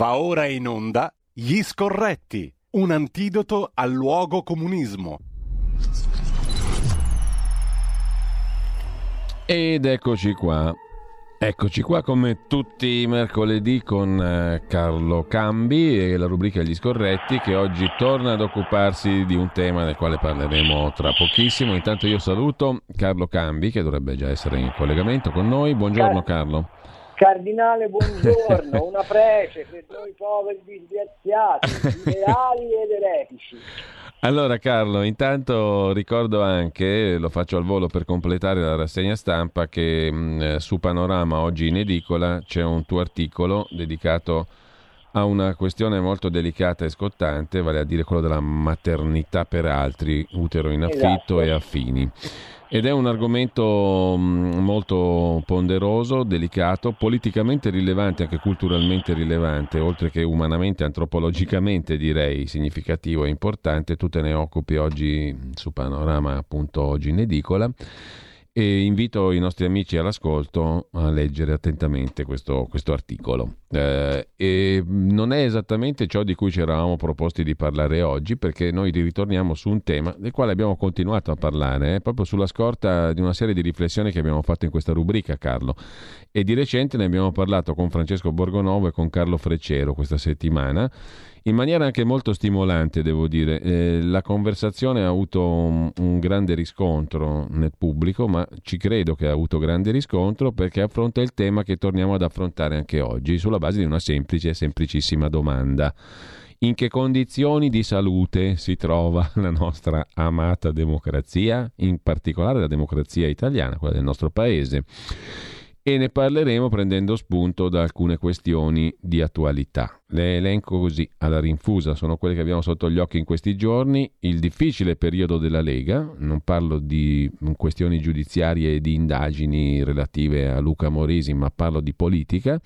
Va ora in onda Gli Scorretti, un antidoto al luogo comunismo. Ed eccoci qua. Eccoci qua come tutti i mercoledì con eh, Carlo Cambi e la rubrica Gli Scorretti che oggi torna ad occuparsi di un tema del quale parleremo tra pochissimo. Intanto io saluto Carlo Cambi che dovrebbe già essere in collegamento con noi. Buongiorno Carlo. Cardinale, buongiorno, una prece per noi poveri disgraziati, ideali ed eretici. Allora Carlo, intanto ricordo anche, lo faccio al volo per completare la rassegna stampa, che mh, su Panorama oggi in edicola c'è un tuo articolo dedicato a una questione molto delicata e scottante, vale a dire quello della maternità per altri, utero in affitto esatto. e affini. Ed è un argomento mm, molto ponderoso, delicato, politicamente rilevante, anche culturalmente rilevante, oltre che umanamente, antropologicamente direi significativo e importante. Tu te ne occupi oggi su Panorama, appunto oggi in edicola e invito i nostri amici all'ascolto a leggere attentamente questo, questo articolo. Eh, non è esattamente ciò di cui ci eravamo proposti di parlare oggi, perché noi ritorniamo su un tema del quale abbiamo continuato a parlare, eh, proprio sulla scorta di una serie di riflessioni che abbiamo fatto in questa rubrica, Carlo. E di recente ne abbiamo parlato con Francesco Borgonovo e con Carlo Freccero questa settimana in maniera anche molto stimolante, devo dire. Eh, la conversazione ha avuto un, un, grande riscontro nel pubblico, ma ci credo che ha avuto grande riscontro perché affronta il tema che torniamo ad affrontare anche oggi, sulla base di una semplice e semplicissima domanda. In che condizioni di salute si trova la nostra amata democrazia, in particolare la democrazia italiana, quella del nostro paese? E ne parleremo prendendo spunto da alcune questioni di attualità. Le elenco così alla rinfusa, sono quelle che abbiamo sotto gli occhi in questi giorni, il difficile periodo della Lega, non parlo di questioni giudiziarie e di indagini relative a Luca Morisi, ma parlo di politica,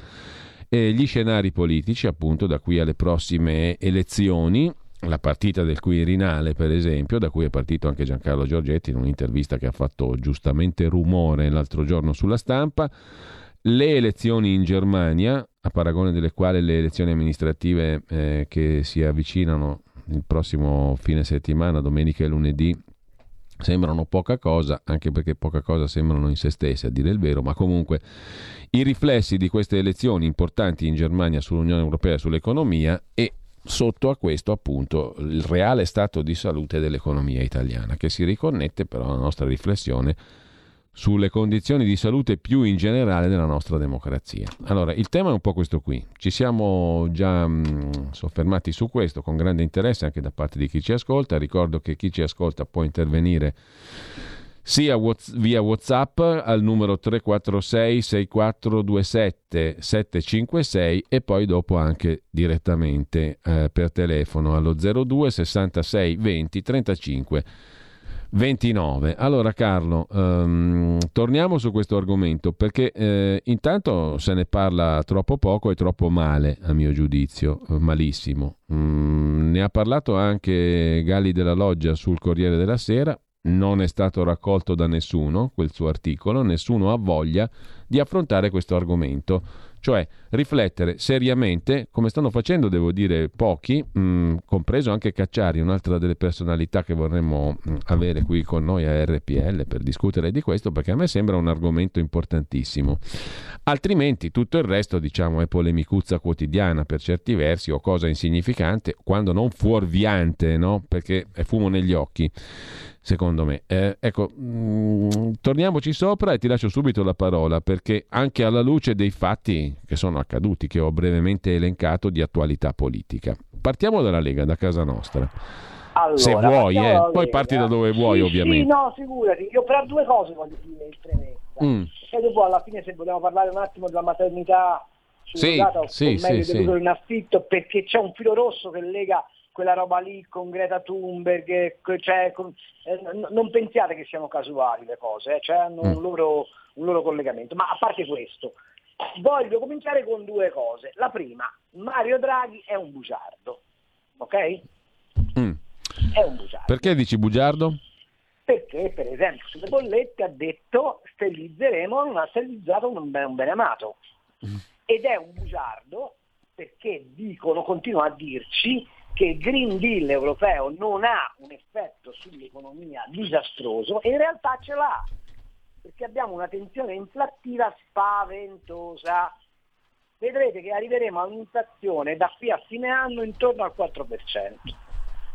e gli scenari politici appunto da qui alle prossime elezioni la partita del Quirinale, per esempio, da cui è partito anche Giancarlo Giorgetti in un'intervista che ha fatto giustamente rumore l'altro giorno sulla stampa, le elezioni in Germania, a paragone delle quali le elezioni amministrative eh, che si avvicinano il prossimo fine settimana, domenica e lunedì, sembrano poca cosa, anche perché poca cosa sembrano in se stesse, a dire il vero, ma comunque i riflessi di queste elezioni importanti in Germania sull'Unione Europea e sull'economia e sotto a questo appunto il reale stato di salute dell'economia italiana, che si riconnette però alla nostra riflessione sulle condizioni di salute più in generale della nostra democrazia. Allora, il tema è un po' questo qui. Ci siamo già mh, soffermati su questo con grande interesse anche da parte di chi ci ascolta. Ricordo che chi ci ascolta può intervenire sia via WhatsApp al numero 346 6427 756 e poi dopo anche direttamente eh, per telefono allo 02 66 20 35 29. Allora Carlo, um, torniamo su questo argomento perché eh, intanto se ne parla troppo poco e troppo male a mio giudizio, malissimo. Mm, ne ha parlato anche Galli della Loggia sul Corriere della Sera, non è stato raccolto da nessuno quel suo articolo, nessuno ha voglia di affrontare questo argomento, cioè riflettere seriamente, come stanno facendo, devo dire, pochi, mh, mm, compreso anche Cacciari, un'altra delle personalità che vorremmo mh, mm, avere qui con noi a RPL per discutere di questo, perché a me sembra un argomento importantissimo. Altrimenti tutto il resto, diciamo, è polemicuzza quotidiana per certi versi o cosa insignificante, quando non fuorviante, no? Perché è fumo negli occhi secondo me. Eh, ecco, mh, mm, torniamoci sopra e ti lascio subito la parola perché anche alla luce dei fatti che sono accaduti, che ho brevemente elencato di attualità politica. Partiamo dalla Lega, da casa nostra. Allora, Se vuoi, eh. poi parti da dove vuoi, sì, ovviamente. Sì, no, figurati. Io per due cose voglio dire in premessa. Mm. E dopo, alla fine, se vogliamo parlare un attimo della maternità sì, sì, sì, sì. in affitto, perché c'è un filo rosso che lega quella roba lì con Greta Thunberg, cioè, con, eh, non pensiate che siano casuali le cose, eh, cioè hanno un, mm. loro, un loro collegamento. Ma a parte questo, voglio cominciare con due cose. La prima, Mario Draghi è un bugiardo, ok? Mm. È un bugiardo. Perché dici bugiardo? Perché, per esempio, sulle bollette ha detto sterilizzeremo, non ha sterilizzato un, un bene amato. Mm. Ed è un bugiardo perché dicono, continuano a dirci che il Green Deal europeo non ha un effetto sull'economia disastroso e in realtà ce l'ha, perché abbiamo una tensione inflattiva spaventosa. Vedrete che arriveremo a un'inflazione da qui a fine anno intorno al 4%.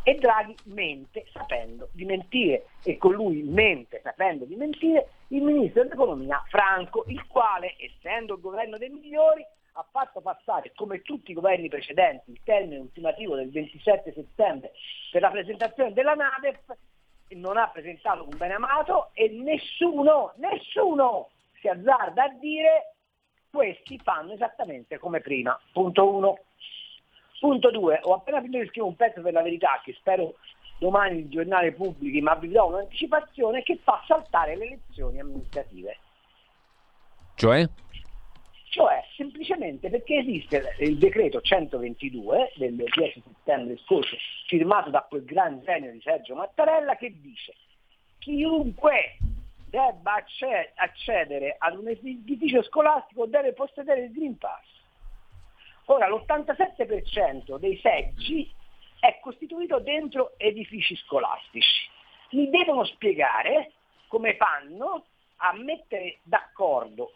E Draghi mente sapendo di mentire e con lui mente sapendo di mentire il ministro dell'economia Franco, il quale, essendo il governo dei migliori, ha fatto passare, come tutti i governi precedenti, il termine ultimativo del 27 settembre per la presentazione della NADEF, non ha presentato un bene amato e nessuno, nessuno si azzarda a dire questi fanno esattamente come prima. Punto uno. Punto due, ho appena finito di scrivere un pezzo per la verità che spero domani il giornale pubblichi, ma vi do un'anticipazione che fa saltare le elezioni amministrative. Cioè? Cioè, semplicemente perché esiste il decreto 122 del 10 settembre scorso, firmato da quel gran genio di Sergio Mattarella, che dice chiunque debba accedere ad un edificio scolastico deve possedere il Green Pass. Ora, l'87% dei seggi è costituito dentro edifici scolastici. Mi devono spiegare come fanno a mettere d'accordo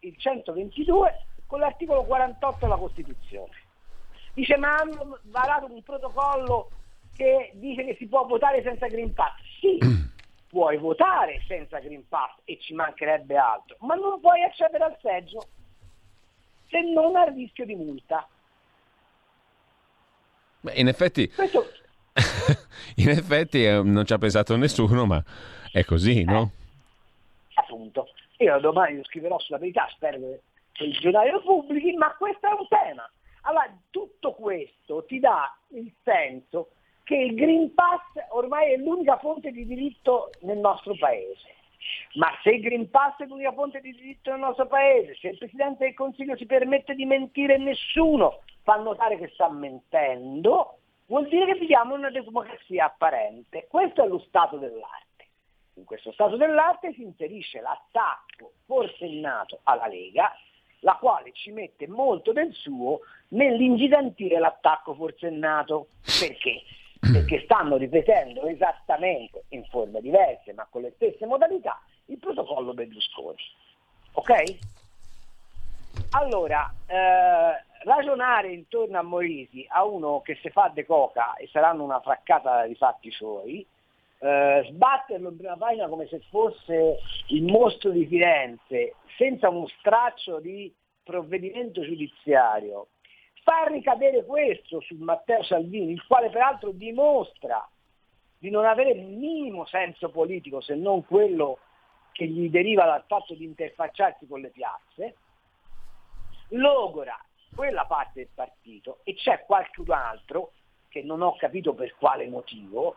il 122 con l'articolo 48 della Costituzione. Dice ma hanno varato un protocollo che dice che si può votare senza Green Pass. Sì, puoi votare senza Green Pass e ci mancherebbe altro, ma non puoi accedere al seggio se non a rischio di multa. Beh, in effetti, Questo... in effetti eh, non ci ha pensato nessuno, ma è così, no? Eh. Io domani lo scriverò sulla verità, spero che il giornale lo pubblichi, ma questo è un tema. Allora, tutto questo ti dà il senso che il Green Pass ormai è l'unica fonte di diritto nel nostro paese. Ma se il Green Pass è l'unica fonte di diritto nel nostro paese, se il Presidente del Consiglio si permette di mentire e nessuno fa notare che sta mentendo, vuol dire che viviamo in una democrazia apparente. Questo è lo stato dell'arte. In questo stato dell'arte si inserisce l'attacco forsennato alla Lega, la quale ci mette molto del suo nell'ingigantire l'attacco forsennato. Perché? Perché stanno ripetendo esattamente in forme diverse, ma con le stesse modalità, il protocollo Berlusconi. Ok? Allora, eh, ragionare intorno a Morisi a uno che si fa de coca e saranno una fraccata di fatti suoi, eh, sbatterlo in prima pagina come se fosse il mostro di Firenze, senza uno straccio di provvedimento giudiziario, far ricadere questo su Matteo Salvini, il quale peraltro dimostra di non avere il minimo senso politico se non quello che gli deriva dal fatto di interfacciarsi con le piazze, logora quella parte del partito e c'è qualcun altro che non ho capito per quale motivo,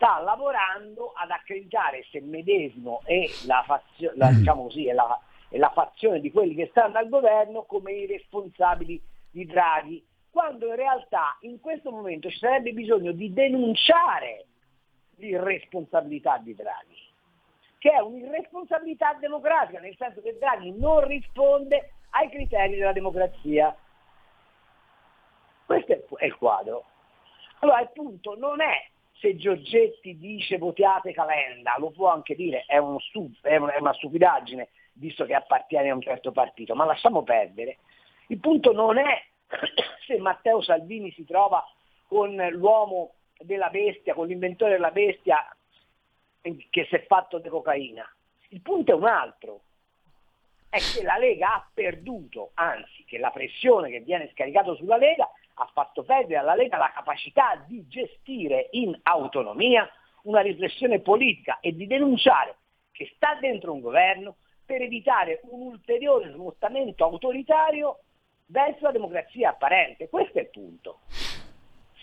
sta lavorando ad accreditare se medesimo e la, fazio- la, mm. diciamo così, e la, e la fazione di quelli che stanno al governo come i responsabili di Draghi, quando in realtà in questo momento ci sarebbe bisogno di denunciare l'irresponsabilità di Draghi, che è un'irresponsabilità democratica, nel senso che Draghi non risponde ai criteri della democrazia. Questo è il quadro. Allora il punto non è se Giorgetti dice votiate Calenda, lo può anche dire, è, uno stup- è, una stupidaggine, visto che appartiene a un certo partito, ma lasciamo perdere. Il punto non è se Matteo Salvini si trova con l'uomo della bestia, con l'inventore della bestia che si è fatto di cocaina. Il punto è un altro, è che la Lega ha perduto, anzi che la pressione che viene scaricata sulla Lega ha fatto perdere alla Lega la capacità di gestire in autonomia una riflessione politica e di denunciare che sta dentro un governo per evitare un ulteriore smottamento autoritario verso la democrazia apparente. Questo è il punto.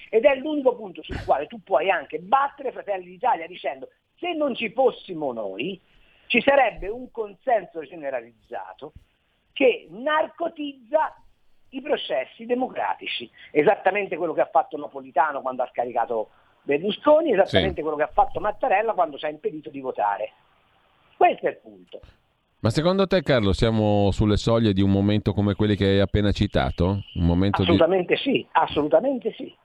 Ed è l'unico punto sul quale tu puoi anche battere Fratelli d'Italia dicendo se non ci fossimo noi ci sarebbe un consenso generalizzato che narcotizza i processi democratici, esattamente quello che ha fatto Napolitano quando ha scaricato Berlusconi, esattamente sì. quello che ha fatto Mattarella quando ci ha impedito di votare. Questo è il punto. Ma secondo te Carlo siamo sulle soglie di un momento come quelli che hai appena citato? assolutamente di... sì, assolutamente sì.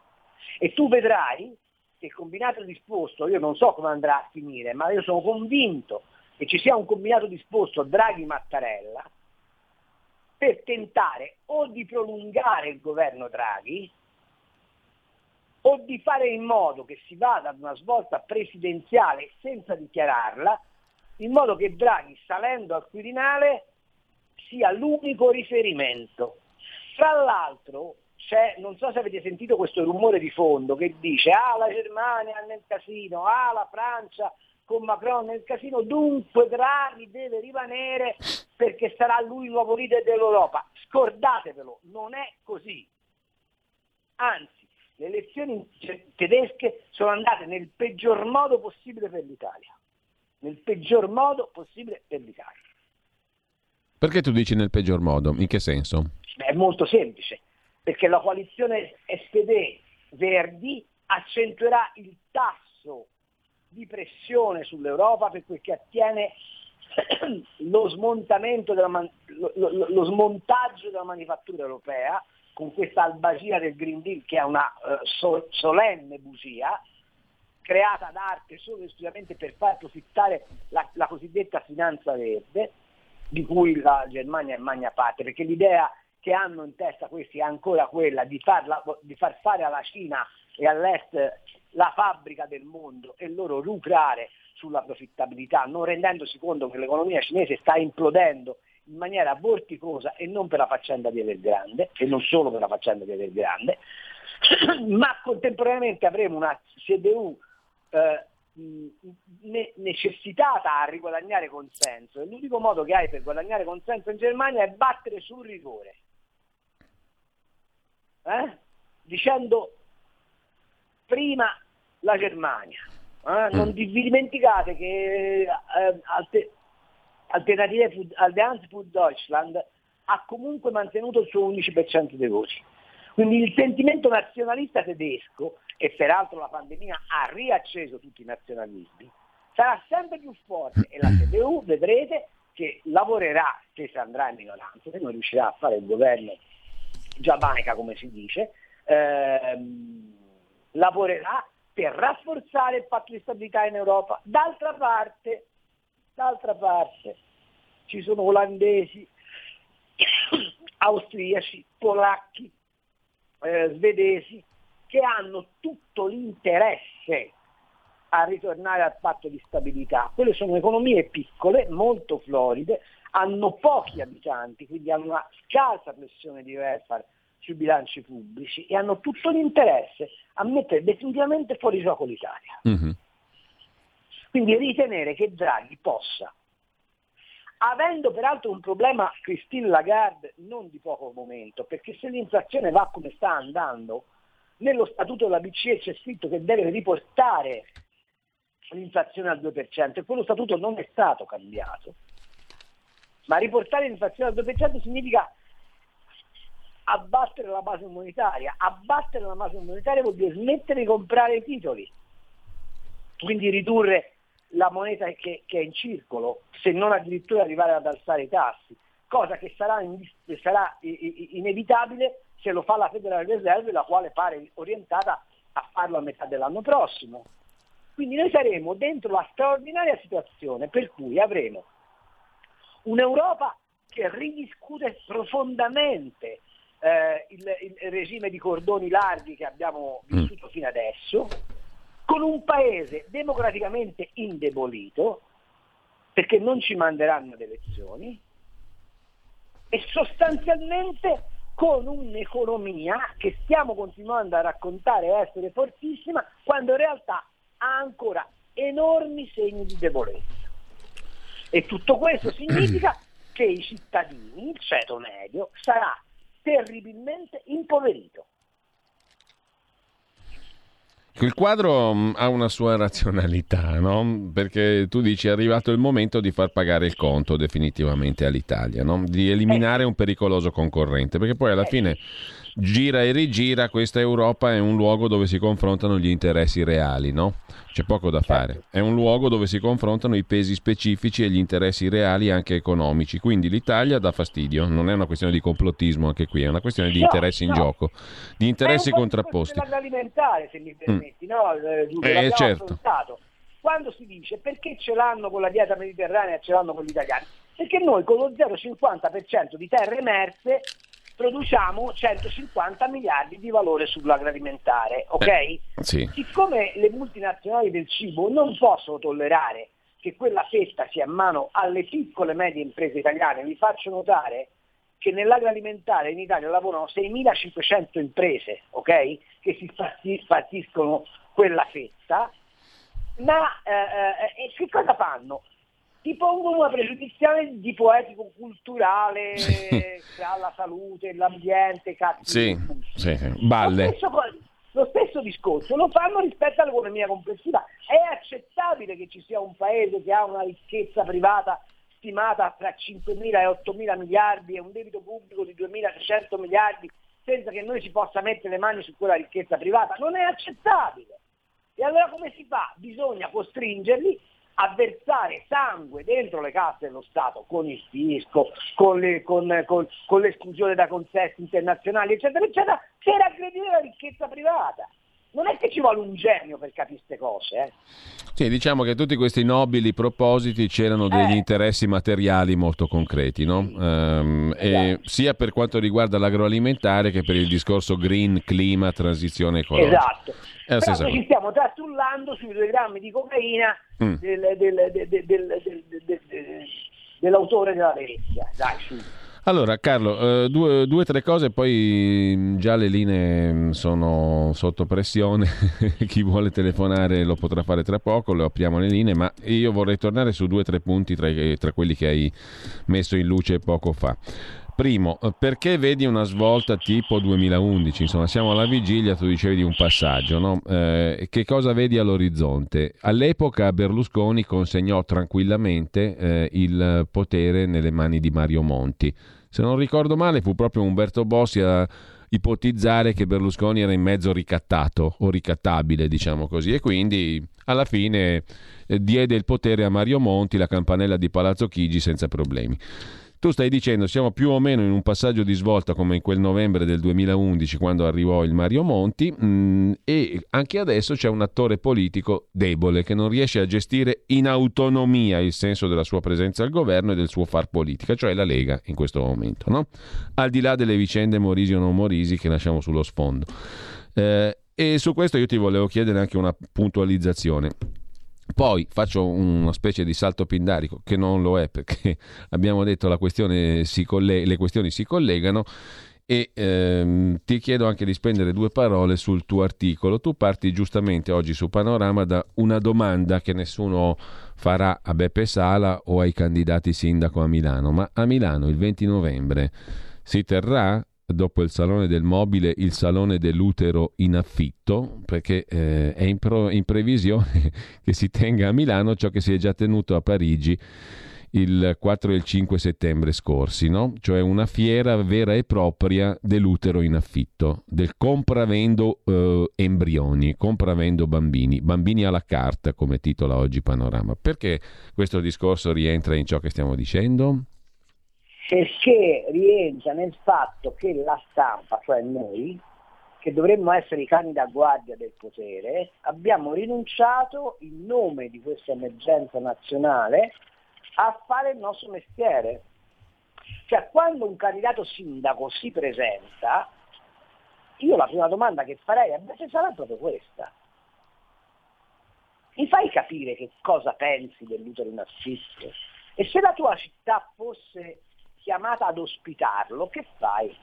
E tu vedrai che il combinato disposto, io non so come andrà a finire, ma io sono convinto che ci sia un combinato disposto Draghi-Mattarella per tentare o di prolungare il governo Draghi o di fare in modo che si vada ad una svolta presidenziale senza dichiararla, in modo che Draghi salendo al Quirinale sia l'unico riferimento. Tra l'altro, non so se avete sentito questo rumore di fondo che dice ah la Germania nel casino, ah la Francia con Macron nel casino, dunque Draghi deve rimanere perché sarà lui il nuovo leader dell'Europa. Scordatevelo, non è così. Anzi, le elezioni tedesche sono andate nel peggior modo possibile per l'Italia. Nel peggior modo possibile per l'Italia. Perché tu dici nel peggior modo? In che senso? Beh, è molto semplice, perché la coalizione SPD-Verdi accentuerà il tasso di pressione sull'Europa per quel che attiene lo della lo, lo, lo, smontaggio della manifattura europea con questa albagia del Green Deal che è una uh, so- solenne bugia creata ad arte solo e esclusivamente per far approfittare la, la cosiddetta finanza verde di cui la Germania è magna parte, perché l'idea che hanno in testa questi è ancora quella di, farla, di far fare alla Cina e all'est la fabbrica del mondo e loro lucrare sulla profittabilità, non rendendosi conto che l'economia cinese sta implodendo in maniera vorticosa e non per la faccenda di Evergrande, e non solo per la faccenda di Evergrande, ma contemporaneamente avremo una CDU eh, necessitata a riguadagnare consenso e l'unico modo che hai per guadagnare consenso in Germania è battere sul rigore, eh? dicendo prima la Germania. Eh? Non mm. vi dimenticate che eh, Alter- Alternative Allianz Food Deutschland ha comunque mantenuto il suo 11% dei voti. Quindi il sentimento nazionalista tedesco, e peraltro la pandemia ha riacceso tutti i nazionalismi, sarà sempre più forte e la CDU vedrete che lavorerà, se andrà in minoranza, se non riuscirà a fare il governo giamaica come si dice, ehm, lavorerà per rafforzare il patto di stabilità in Europa. D'altra parte, d'altra parte ci sono olandesi, austriaci, polacchi, eh, svedesi che hanno tutto l'interesse a ritornare al patto di stabilità. Quelle sono economie piccole, molto floride, hanno pochi abitanti, quindi hanno una scarsa pressione di welfare sui bilanci pubblici e hanno tutto l'interesse a mettere definitivamente fuori gioco l'Italia. Mm-hmm. Quindi ritenere che Draghi possa, avendo peraltro un problema Christine Lagarde non di poco momento, perché se l'inflazione va come sta andando, nello statuto della BCE c'è scritto che deve riportare l'inflazione al 2% e quello statuto non è stato cambiato. Ma riportare l'inflazione al 2% significa abbattere la base monetaria. Abbattere la base monetaria vuol dire smettere di comprare i titoli, quindi ridurre la moneta che, che, è in circolo, se non addirittura arrivare ad alzare i tassi, cosa che sarà, in, sarà inevitabile se lo fa la Federal Reserve, la quale pare orientata a farlo a metà dell'anno prossimo. Quindi noi saremo dentro la straordinaria situazione per cui avremo un'Europa che ridiscute profondamente eh, il, il, regime di cordoni larghi che abbiamo mm. vissuto mm. fino adesso, con un paese democraticamente indebolito, perché non ci manderanno ad elezioni, e sostanzialmente con un'economia che stiamo continuando a raccontare essere fortissima, quando in realtà ha ancora enormi segni di debolezza. E tutto questo significa che i cittadini, il ceto medio, sarà terribilmente impoverito. Il quadro mm, ha una sua razionalità, no? perché tu dici è arrivato il momento di far pagare il conto definitivamente all'Italia, no? di eliminare eh. un pericoloso concorrente, perché poi alla eh. fine gira e rigira, questa Europa è un luogo dove si confrontano gli interessi reali, no? C'è poco da fare. Certo. È un luogo dove si confrontano i pesi specifici e gli interessi reali anche economici. Quindi l'Italia dà fastidio, non è una questione di complottismo anche qui, è una questione di no, interessi no. in gioco, di interessi è un contrapposti. È alimentare, se mi permetti, mm. no? Eh, Giulio, eh, certo. Affrontato. Quando si dice perché ce l'hanno con la dieta mediterranea e ce l'hanno con gli italiani? Perché noi con lo 0,50% di terre emerse produciamo 150 miliardi di valore sull'agroalimentare, ok? Eh, sì. Siccome le multinazionali del cibo non possono tollerare che quella fetta sia in mano alle piccole e medie imprese italiane, vi faccio notare che nell'agroalimentare in Italia lavorano 6.500 imprese, ok? Che si spartiscono quella fetta, ma eh, eh, che cosa fanno? Ti pongono una pregiudiziale di tipo etico-culturale sì. alla salute, l'ambiente, cazzo. Sì, sì, sì. balle. Lo stesso, lo stesso, discorso lo fanno rispetto all'economia complessiva. È accettabile che ci sia un paese che ha una ricchezza privata stimata tra 5.000 e 8.000 miliardi e un debito pubblico di 2.600 miliardi senza che noi si possa mettere le mani su quella ricchezza privata? Non è accettabile. E allora come si fa? Bisogna costringerli a versare sangue dentro le casse dello Stato con il fisco, con, le, con, con, con l'esclusione da consessi internazionali, eccetera, eccetera, per aggredire la ricchezza privata. Non è che ci vuole un genio per capire queste cose. Eh. Sì, diciamo che tutti questi nobili propositi c'erano degli eh. interessi materiali molto concreti, no? Um, esatto. sia per quanto riguarda l'agroalimentare che per il discorso green, clima, transizione ecologica. Esatto. Però noi ci stiamo trastullando sui due grammi di cocaina mm. del, del, del, dell'autore della Venezia. Dai, su. Allora, Carlo, eh, due o tre cose, poi mm, già le linee mm, sono sotto pressione, chi vuole telefonare lo potrà fare tra poco, le apriamo le linee, ma io vorrei tornare su due o tre punti tra, tra quelli che hai messo in luce poco fa. Primo, eh, perché vedi una svolta tipo 2011? Insomma, siamo alla vigilia, tu dicevi di un passaggio, no? eh, che cosa vedi all'orizzonte? All'epoca Berlusconi consegnò tranquillamente eh, il potere nelle mani di Mario Monti. Se non ricordo male, fu proprio Umberto Bossi a ipotizzare che Berlusconi era in mezzo ricattato o ricattabile, diciamo così, e quindi alla fine eh, diede il potere a Mario Monti, la campanella di Palazzo Chigi senza problemi. Tu stai dicendo siamo più o meno in un passaggio di svolta come in quel novembre del 2011 quando arrivò il Mario Monti mh, mm, e anche adesso c'è un attore politico debole che non riesce a gestire in autonomia il senso della sua presenza al governo e del suo far politica, cioè la Lega in questo momento, no? al di là delle vicende Morisi o non Morisi che lasciamo sullo sfondo. Eh, e su questo io ti volevo chiedere anche una puntualizzazione. Poi faccio una specie di salto pindarico, che non lo è perché abbiamo detto questione coll- le questioni si collegano e ehm, ti chiedo anche di spendere due parole sul tuo articolo. Tu parti giustamente oggi su Panorama da una domanda che nessuno farà a Beppe Sala o ai candidati sindaco a Milano, ma a Milano il 20 novembre si terrà dopo il Salone del Mobile il Salone dell'Utero in affitto, perché eh, è in, pro, in previsione che si tenga a Milano ciò che si è già tenuto a Parigi il 4 e il 5 settembre scorsi, no? cioè una fiera vera e propria dell'utero in affitto, del compravendo eh, embrioni, compravendo bambini, bambini alla carta come titola oggi Panorama. Perché questo discorso rientra in ciò che stiamo dicendo? Perché rientra nel fatto che la stampa, cioè noi, che dovremmo essere i cani da guardia del potere, abbiamo rinunciato in nome di questa emergenza nazionale a fare il nostro mestiere. Cioè quando un candidato sindaco si presenta, io la prima domanda che farei a me sarà proprio questa. Mi fai capire che cosa pensi dell'utero in affitto? E se la tua città fosse chiamata ad ospitarlo, che fai?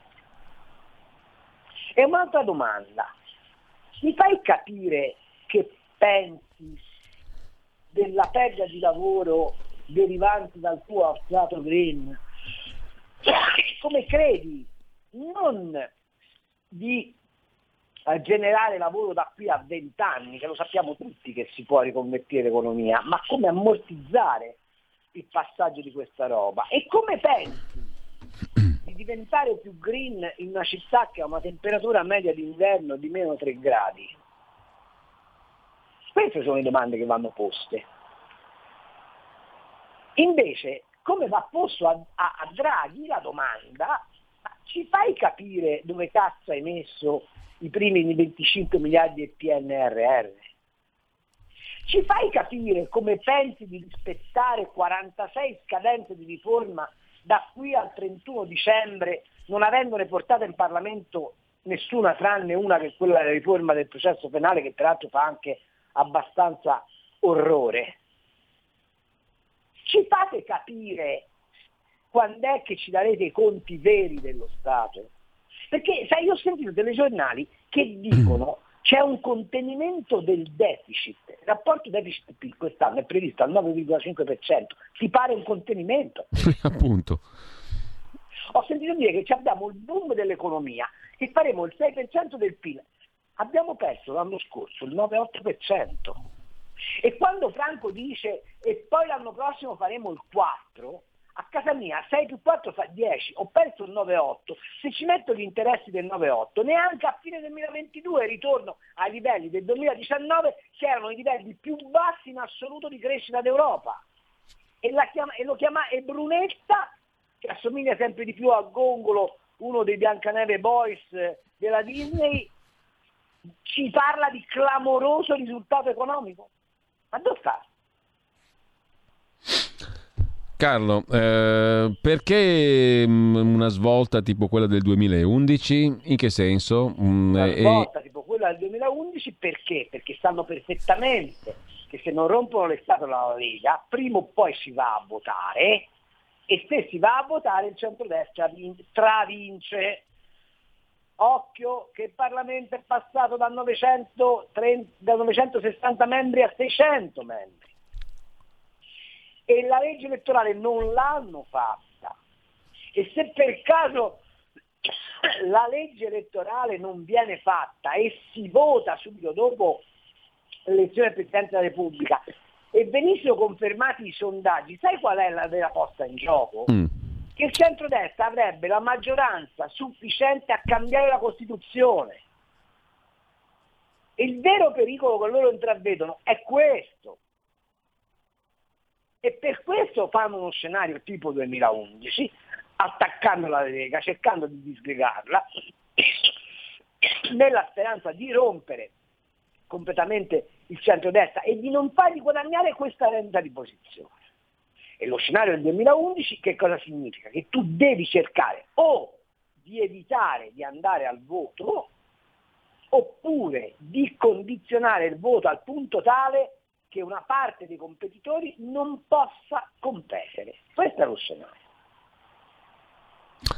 E un'altra domanda, mi fai capire che pensi della perdita di lavoro derivante dal tuo afflato green? Come credi non di eh, generare lavoro da qui a vent'anni, che lo sappiamo tutti che si può riconvertire l'economia, ma come ammortizzare il passaggio di questa roba. E come pensi di diventare più green in una città che ha una temperatura media d'inverno di meno 3 gradi? Queste sono le domande che vanno poste. Invece, come va posto a, a, a Draghi la domanda, ci fai capire dove cazzo hai messo i primi 25 miliardi del PNRR? Ci fai capire come pensi di rispettare 46 scadenze di riforma da qui al 31 dicembre, non avendone portata in Parlamento nessuna tranne una che è quella della riforma del processo penale che peraltro fa anche abbastanza orrore. Ci fate capire quando è che ci darete i conti veri dello Stato? Perché sai, io ho sentito telegiornali che dicono c'è un contenimento del deficit, il rapporto deficit-PIL quest'anno è previsto al 9,5%, ti pare un contenimento? Appunto. Ho sentito dire che abbiamo il boom dell'economia, che faremo il 6% del PIL. Abbiamo perso l'anno scorso il 9,8%. E quando Franco dice e poi l'anno prossimo faremo il 4%, a casa mia 6 più 4 fa 10, ho perso il 9,8, se ci metto gli interessi del 9,8, neanche a fine 2022 ritorno ai livelli del 2019 che erano i livelli più bassi in assoluto di crescita d'Europa. E, chiama, e lo chiama e Brunetta, che assomiglia sempre di più a Gongolo, uno dei Biancaneve Boys della Disney, ci parla di clamoroso risultato economico. Ma dove sta? Carlo, eh, perché mm, una svolta tipo quella del 2011? In che senso? Mm, una svolta tipo quella del 2011 perché? Perché sanno perfettamente che se non rompono le scatole alla Lega, prima o poi si va a votare e se si va a votare il centrodestra travince. Occhio che il Parlamento è passato da, 930, da 960 membri a 600 membri e la legge elettorale non l'hanno fatta. E se per caso la legge elettorale non viene fatta e si vota subito dopo l'elezione del Presidente della Repubblica e venissero confermati i sondaggi, sai qual è la vera posta in gioco? Mm. Che il centrodestra avrebbe la maggioranza sufficiente a cambiare la Costituzione. E il vero pericolo che loro intravedono è questo, e per questo fanno uno scenario tipo 2011, attaccando la Lega, cercando di disgregarla, nella speranza di rompere completamente il centro-destra e di non fargli guadagnare questa renda di posizione. E lo scenario del 2011 che cosa significa? Che tu devi cercare o di evitare di andare al voto oppure di condizionare il voto al punto tale che una parte dei competitori non possa competere. Questo è lo scenario.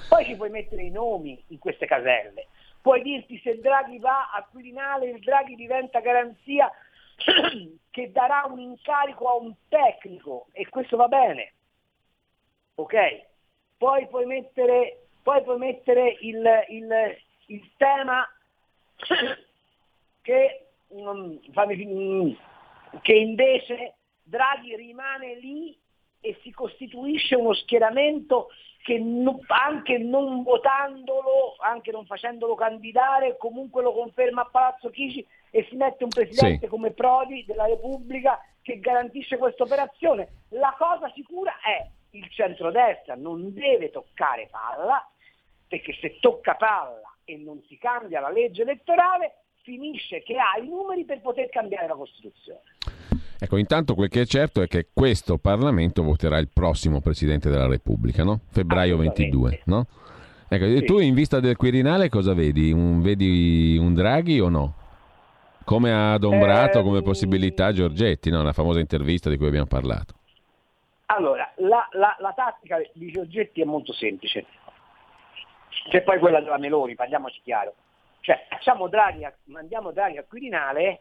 Poi ci puoi mettere i nomi in queste caselle, puoi dirti se Draghi va a Quirinale, il Draghi diventa garanzia che darà un incarico a un tecnico e questo va bene. Ok? Poi puoi mettere, poi puoi mettere il, il, il tema che um, fammi, che invece Draghi rimane lì e si costituisce uno schieramento che anche non votandolo, anche non facendolo candidare, comunque lo conferma a Palazzo Chigi e si mette un presidente sì. come Prodi della Repubblica che garantisce questa operazione. La cosa sicura è il centrodestra non deve toccare palla, perché se tocca palla e non si cambia la legge elettorale, finisce che ha i numeri per poter cambiare la Costituzione. Ecco, intanto quel che è certo è che questo Parlamento voterà il prossimo Presidente della Repubblica, no? Febbraio 22, no? Ecco, sì. tu in vista del Quirinale cosa vedi? Un, vedi un Draghi o no? Come ha adombrato eh, come possibilità Giorgetti, no? la famosa intervista di cui abbiamo parlato. Allora, la, la, la tattica di Giorgetti è molto semplice. C'è poi quella della Meloni, parliamoci chiaro. Cioè, facciamo Draghi, mandiamo Draghi al Quirinale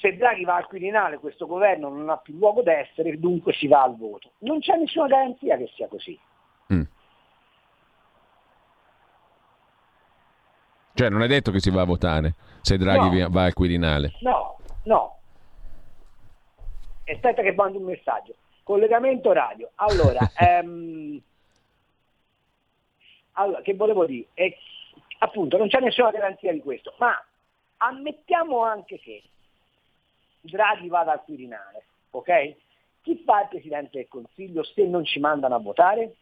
se Draghi va al Quirinale questo governo non ha più luogo d'essere, dunque si va al voto. Non c'è nessuna garanzia che sia così. Mm. Cioè non è detto che si va a votare se Draghi no. va al Quirinale. No, no. Aspetta che mando un messaggio. Collegamento radio. Allora, ehm, allora, che volevo dire, è, appunto non c'è nessuna garanzia di questo, ma ammettiamo anche che Draghi vada al Quirinale, ok? Chi fa il Presidente del Consiglio se non ci mandano a votare?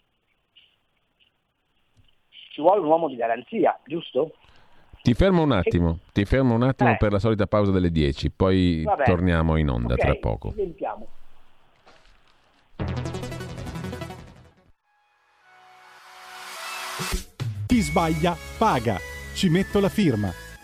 Ci vuole un uomo di garanzia, giusto? Ti fermo un attimo, ti fermo un attimo eh. per la solita pausa delle 10, poi torniamo in onda okay, tra poco. Sentiamo. Chi sbaglia paga. Ci metto la firma.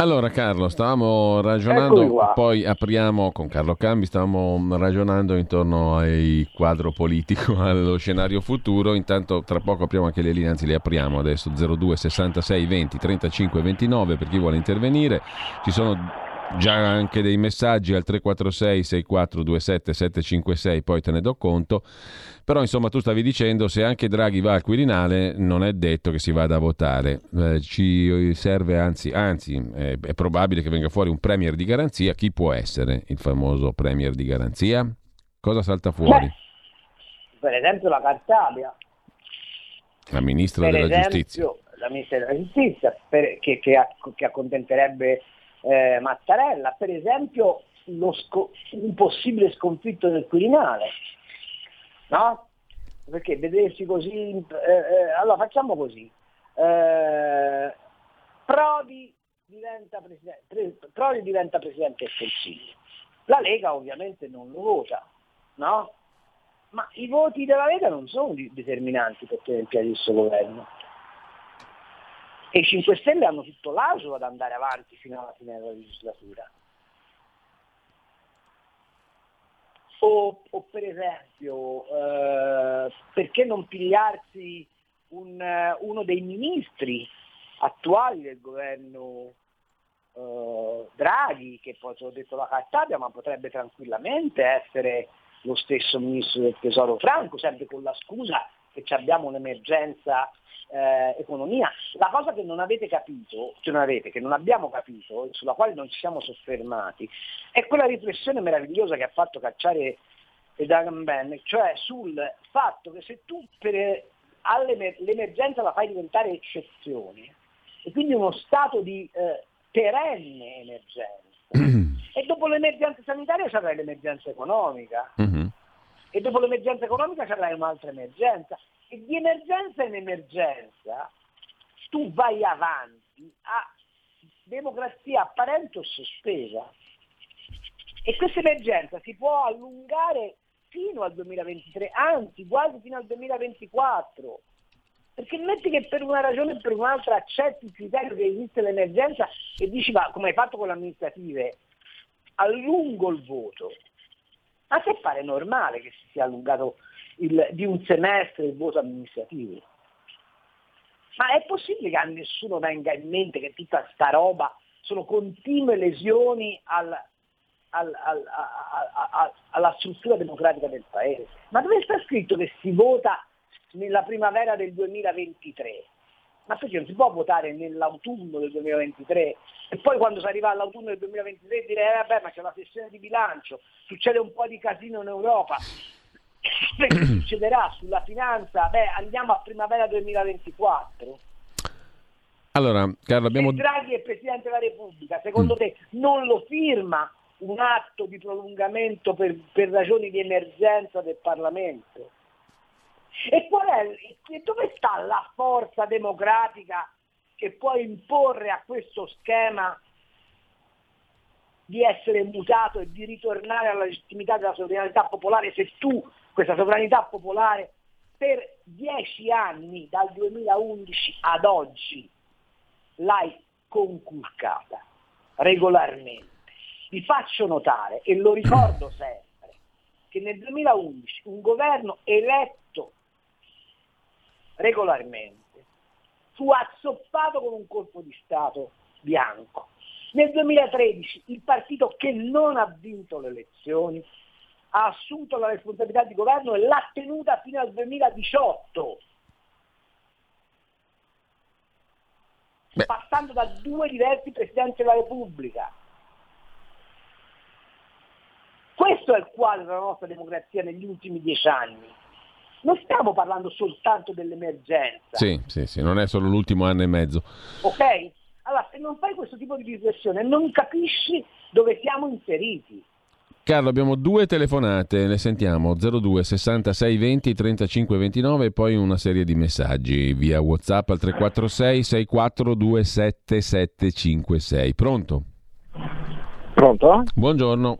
Allora Carlo, stavamo ragionando, poi apriamo con Carlo Cambi, stavamo ragionando intorno al quadro politico, allo scenario futuro, intanto tra poco apriamo anche le linee, anzi le apriamo adesso. 02 66 20 35 29 per chi vuole intervenire, ci sono già anche dei messaggi al 346 6427 756, poi te ne do conto. Però insomma tu stavi dicendo se anche Draghi va al Quirinale non è detto che si vada a votare, eh, ci serve anzi, anzi è, è probabile che venga fuori un premier di garanzia, chi può essere il famoso premier di garanzia? Cosa salta fuori? Beh, per esempio la Cartabia. La ministra per della esempio, giustizia. La ministra della giustizia per, che, che, che, accontenterebbe eh, Mattarella, per esempio sco- un possibile sconfitto del Quirinale no? Perché vedersi così... Eh, eh, allora facciamo così. Eh, Prodi, diventa presidente, Prodi diventa Presidente del Consiglio. La Lega ovviamente non lo vota, no? Ma i voti della Lega non sono determinanti per tenere in piedi questo governo. E i 5 Stelle hanno tutto l'asio ad andare avanti fino alla fine della legislatura. O, o per esempio, eh, perché non pigliarsi un, uno dei ministri attuali del governo eh, Draghi, che poi ho detto la Cartabia, ma potrebbe tranquillamente essere lo stesso ministro del tesoro Franco, sempre con la scusa che abbiamo un'emergenza eh, economia. La cosa che non avete capito, cioè non avete, che non abbiamo capito, e sulla quale non ci siamo soffermati, è quella riflessione meravigliosa che ha fatto cacciare Ben, cioè sul fatto che se tu per, l'emergenza la fai diventare eccezione, e quindi uno stato di eh, perenne emergenza, e dopo l'emergenza sanitaria sarà l'emergenza economica, mm-hmm. E dopo l'emergenza economica sarà un'altra emergenza, e di emergenza in emergenza tu vai avanti a democrazia apparente o sospesa. E questa emergenza si può allungare fino al 2023, anzi quasi fino al 2024. Perché metti che per una ragione o per un'altra accetti il criterio che esiste l'emergenza e dici ma come hai fatto con le amministrative, allungo il voto. Ma se pare normale che si sia allungato il, di un semestre il voto amministrativo? Ma è possibile che a nessuno venga in mente che tutta sta roba sono continue lesioni al, al, al, alla struttura democratica del Paese? Ma dove sta scritto che si vota nella primavera del 2023? Ma perché non si può votare nell'autunno del 2023 e poi quando si arriva all'autunno del 2023 dire eh, vabbè ma c'è la sessione di bilancio, succede un po' di casino in Europa, succederà sulla finanza? Beh, andiamo a primavera 2024. Allora, Carlo, abbiamo... Se Draghi è Presidente della Repubblica, secondo mm. te non lo firma un atto di prolungamento per, per ragioni di emergenza del Parlamento? E è, dove sta la forza democratica che può imporre a questo schema di essere mutato e di ritornare alla legittimità della sovranità popolare se tu questa sovranità popolare per dieci anni, dal 2011 ad oggi, l'hai conculcata regolarmente. Vi faccio notare, e lo ricordo sempre, che nel 2011 un governo eletto regolarmente fu azzoppato con un colpo di Stato bianco. Nel 2013 il partito che non ha vinto le elezioni ha assunto la responsabilità di governo e l'ha tenuta fino al 2018. Beh. passando da due diversi Presidenti della Repubblica. Questo è il quadro della nostra democrazia negli ultimi dieci anni. Non stiamo parlando soltanto dell'emergenza. Sì, sì, sì, non è solo l'ultimo anno e mezzo. Ok? Allora, se non fai questo tipo di riflessione, non capisci dove siamo inseriti. Carlo, abbiamo due telefonate, le sentiamo 02 66 20 35 29 e poi una serie di messaggi via WhatsApp al 346 6427 756. Pronto? Pronto? Buongiorno.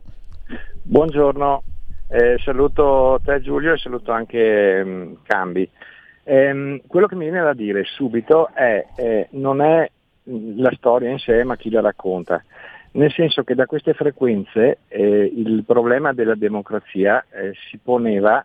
Buongiorno, eh, saluto te Giulio e saluto anche um, Cambi. Eh, quello che mi viene da dire subito è eh, non è la storia in sé ma chi la racconta nel senso che da queste frequenze eh, il problema della democrazia eh, si poneva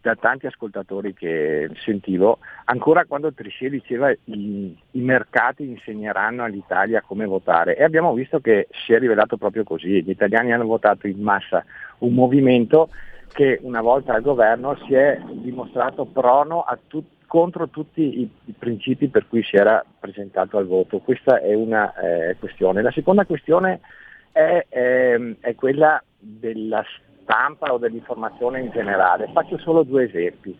da tanti ascoltatori che sentivo, ancora quando Trichet diceva i, i mercati insegneranno all'Italia come votare e abbiamo visto che si è rivelato proprio così, gli italiani hanno votato in massa un movimento che una volta al governo si è dimostrato prono a tutti contro tutti i, i, principi per cui si era presentato al voto. Questa è una eh, questione. La seconda questione è, è, è, quella della stampa o dell'informazione in generale. Faccio solo due esempi.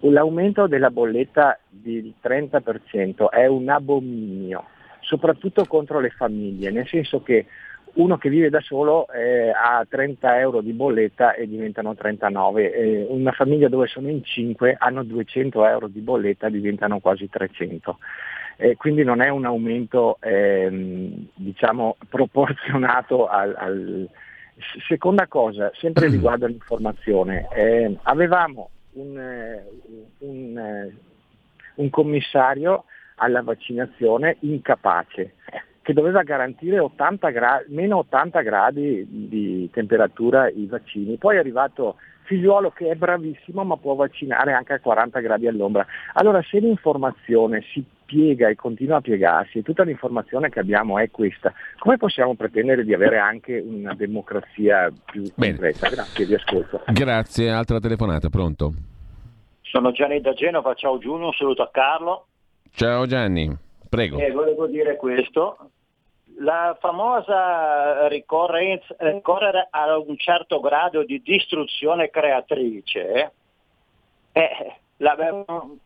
L'aumento della bolletta del 30% è un abominio, soprattutto contro le famiglie, nel senso che uno che vive da solo eh, ha 30 euro di bolletta e diventano 39, eh, una famiglia dove sono in 5 hanno 200 euro di bolletta e diventano quasi 300. Eh, quindi non è un aumento ehm, diciamo, proporzionato al, al, Seconda cosa, sempre riguardo all'informazione, eh, avevamo un, eh, un, eh, un commissario alla vaccinazione incapace che doveva garantire 80 gra- meno 80 gradi di temperatura i vaccini. Poi è arrivato figliuolo che è bravissimo ma può vaccinare anche a 40 gradi all'ombra. Allora se l'informazione si piega e continua a piegarsi e tutta l'informazione che abbiamo è questa, come possiamo pretendere di avere anche una democrazia più completa? Grazie, vi ascolto. Grazie, altra telefonata, pronto? Sono Gianni da Genova, ciao Giuno, un saluto a Carlo. Ciao Gianni, prego. Eh, volevo dire questo, la famosa ricorrenza, ricorrere a un certo grado di distruzione creatrice, eh,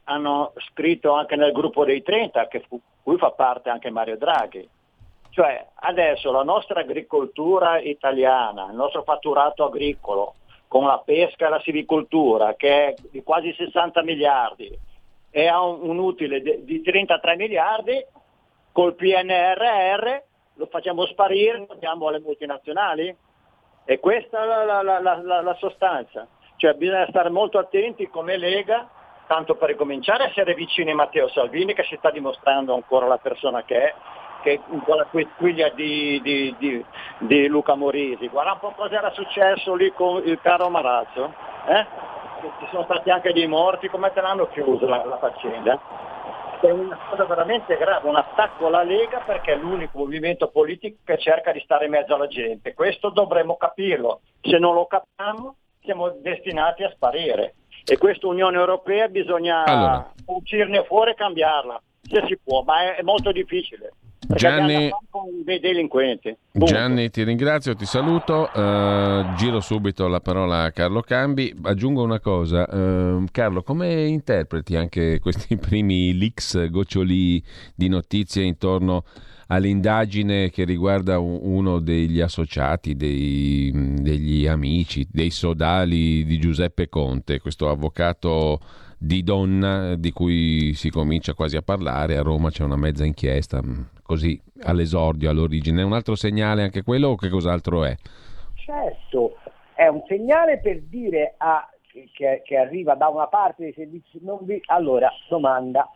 hanno scritto anche nel gruppo dei 30, che fu, cui fa parte anche Mario Draghi. Cioè adesso la nostra agricoltura italiana, il nostro fatturato agricolo, con la pesca e la silvicoltura, che è di quasi 60 miliardi, e ha un, un utile di, di 33 miliardi, col PNRR lo facciamo sparire, lo diamo alle multinazionali? E questa è la, la, la, la, sostanza. Cioè bisogna stare molto attenti come Lega tanto per ricominciare, essere vicini a Matteo Salvini che si sta dimostrando ancora la persona che è, che con la quisquiglia di, di, di, di, Luca Morisi. Guarda un po' cosa era successo lì con il caro Marazzo. Eh? Ci sono stati anche dei morti, come te l'hanno chiuso la, la faccenda? È una cosa veramente grave, un attacco alla Lega perché è l'unico movimento politico che cerca di stare in mezzo alla gente. Questo dovremmo capirlo. Se non lo capiamo siamo destinati a sparire. E questa Unione Europea bisogna allora. uscirne fuori e cambiarla, se si può, ma è, è molto difficile. Gianni. Gianni, ti ringrazio, ti saluto. Uh, giro subito la parola a Carlo Cambi. Aggiungo una cosa. Uh, Carlo, come interpreti anche questi primi leaks, goccioli di notizie intorno all'indagine che riguarda uno degli associati, dei, degli amici, dei sodali di Giuseppe Conte, questo avvocato di donna di cui si comincia quasi a parlare. A Roma c'è una mezza inchiesta, mm, così all'esordio, all'origine. È un altro segnale anche quello o che cos'altro è? Certo, è un segnale per dire a, che, che, arriva da una parte dei servizi vi... Allora, domanda.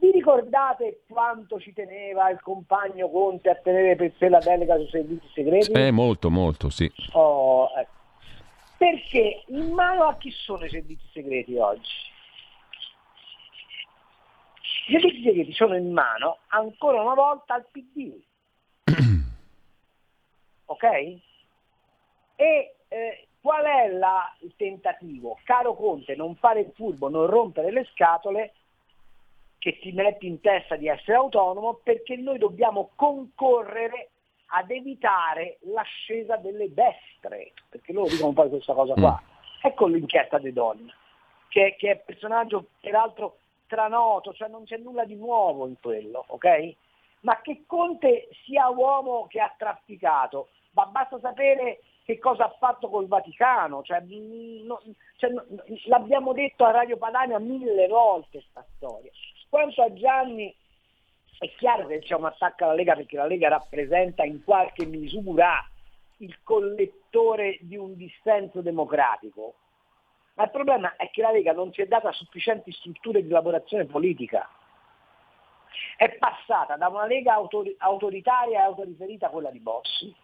Vi ricordate quanto ci teneva il compagno Conte a tenere per sé la delega sui servizi segreti? Eh, molto, molto, sì. Oh, ecco. Perché in mano a chi sono i servizi segreti oggi? Gli servizi segreti sono in mano ancora una volta al PD. ok? E eh, qual è la, il tentativo? Caro Conte, non fare il furbo, non rompere le scatole che ti metti in testa di essere autonomo perché noi dobbiamo concorrere ad evitare l'ascesa delle destre, perché loro dicono poi questa cosa qua. Mm. Ecco l'inchiesta di Donna, che, che è personaggio peraltro stranoto, cioè non c'è nulla di nuovo in quello, ok? Ma che Conte sia uomo che ha trafficato, ma basta sapere che cosa ha fatto col Vaticano, cioè, mm, no, cioè, no, l'abbiamo detto a Radio Padania mille volte questa storia. Quanto a Gianni è chiaro che c'è un attacco alla Lega perché la Lega rappresenta in qualche misura il collettore di un dissenso democratico, ma il problema è che la Lega non si è data sufficienti strutture di elaborazione politica. È passata da una Lega autor- autoritaria e autoriferita, quella di Bossi,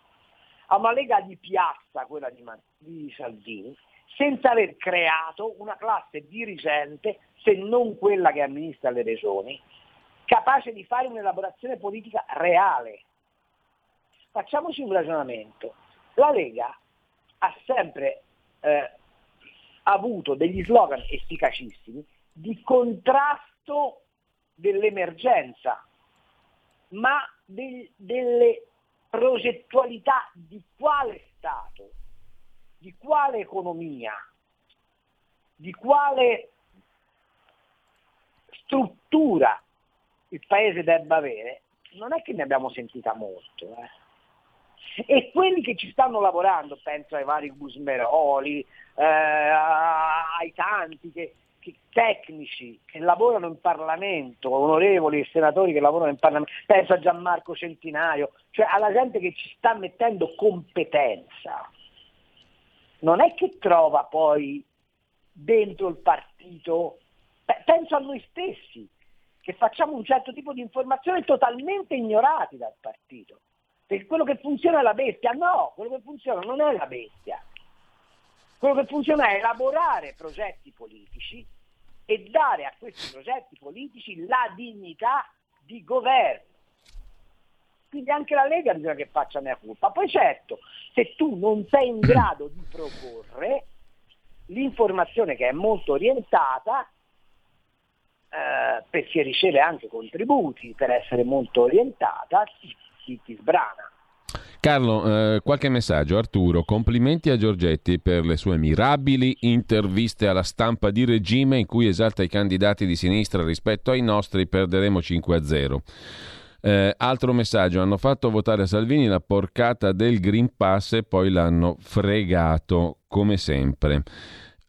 a una Lega di piazza, quella di, Man- di Salvini, senza aver creato una classe dirigente, se non quella che amministra le regioni, capace di fare un'elaborazione politica reale. Facciamoci un ragionamento. La Lega ha sempre eh, avuto degli slogan efficacissimi di contrasto dell'emergenza, ma de- delle progettualità di quale Stato, di quale economia, di quale struttura il Paese debba avere, non è che ne abbiamo sentita molto. Eh. E quelli che ci stanno lavorando, penso ai vari Gusmeroli, eh, ai tanti che, che, tecnici che lavorano in Parlamento, onorevoli e senatori che lavorano in Parlamento, penso a Gianmarco Centinaio, cioè alla gente che ci sta mettendo competenza. Non è che trova poi dentro il partito, penso a noi stessi, che facciamo un certo tipo di informazioni totalmente ignorati dal partito. Perché quello che funziona è la bestia. No, quello che funziona non è la bestia. Quello che funziona è elaborare progetti politici e dare a questi progetti politici la dignità di governo. Quindi anche la Lega bisogna che faccia mia colpa. Poi certo, se tu non sei in grado di proporre l'informazione che è molto orientata, eh, perché riceve anche contributi per essere molto orientata, ti, ti sbrana. Carlo, eh, qualche messaggio. Arturo, complimenti a Giorgetti per le sue mirabili interviste alla stampa di regime in cui esalta i candidati di sinistra rispetto ai nostri, perderemo 5-0. Eh, altro messaggio, hanno fatto votare a Salvini la porcata del Green Pass e poi l'hanno fregato come sempre.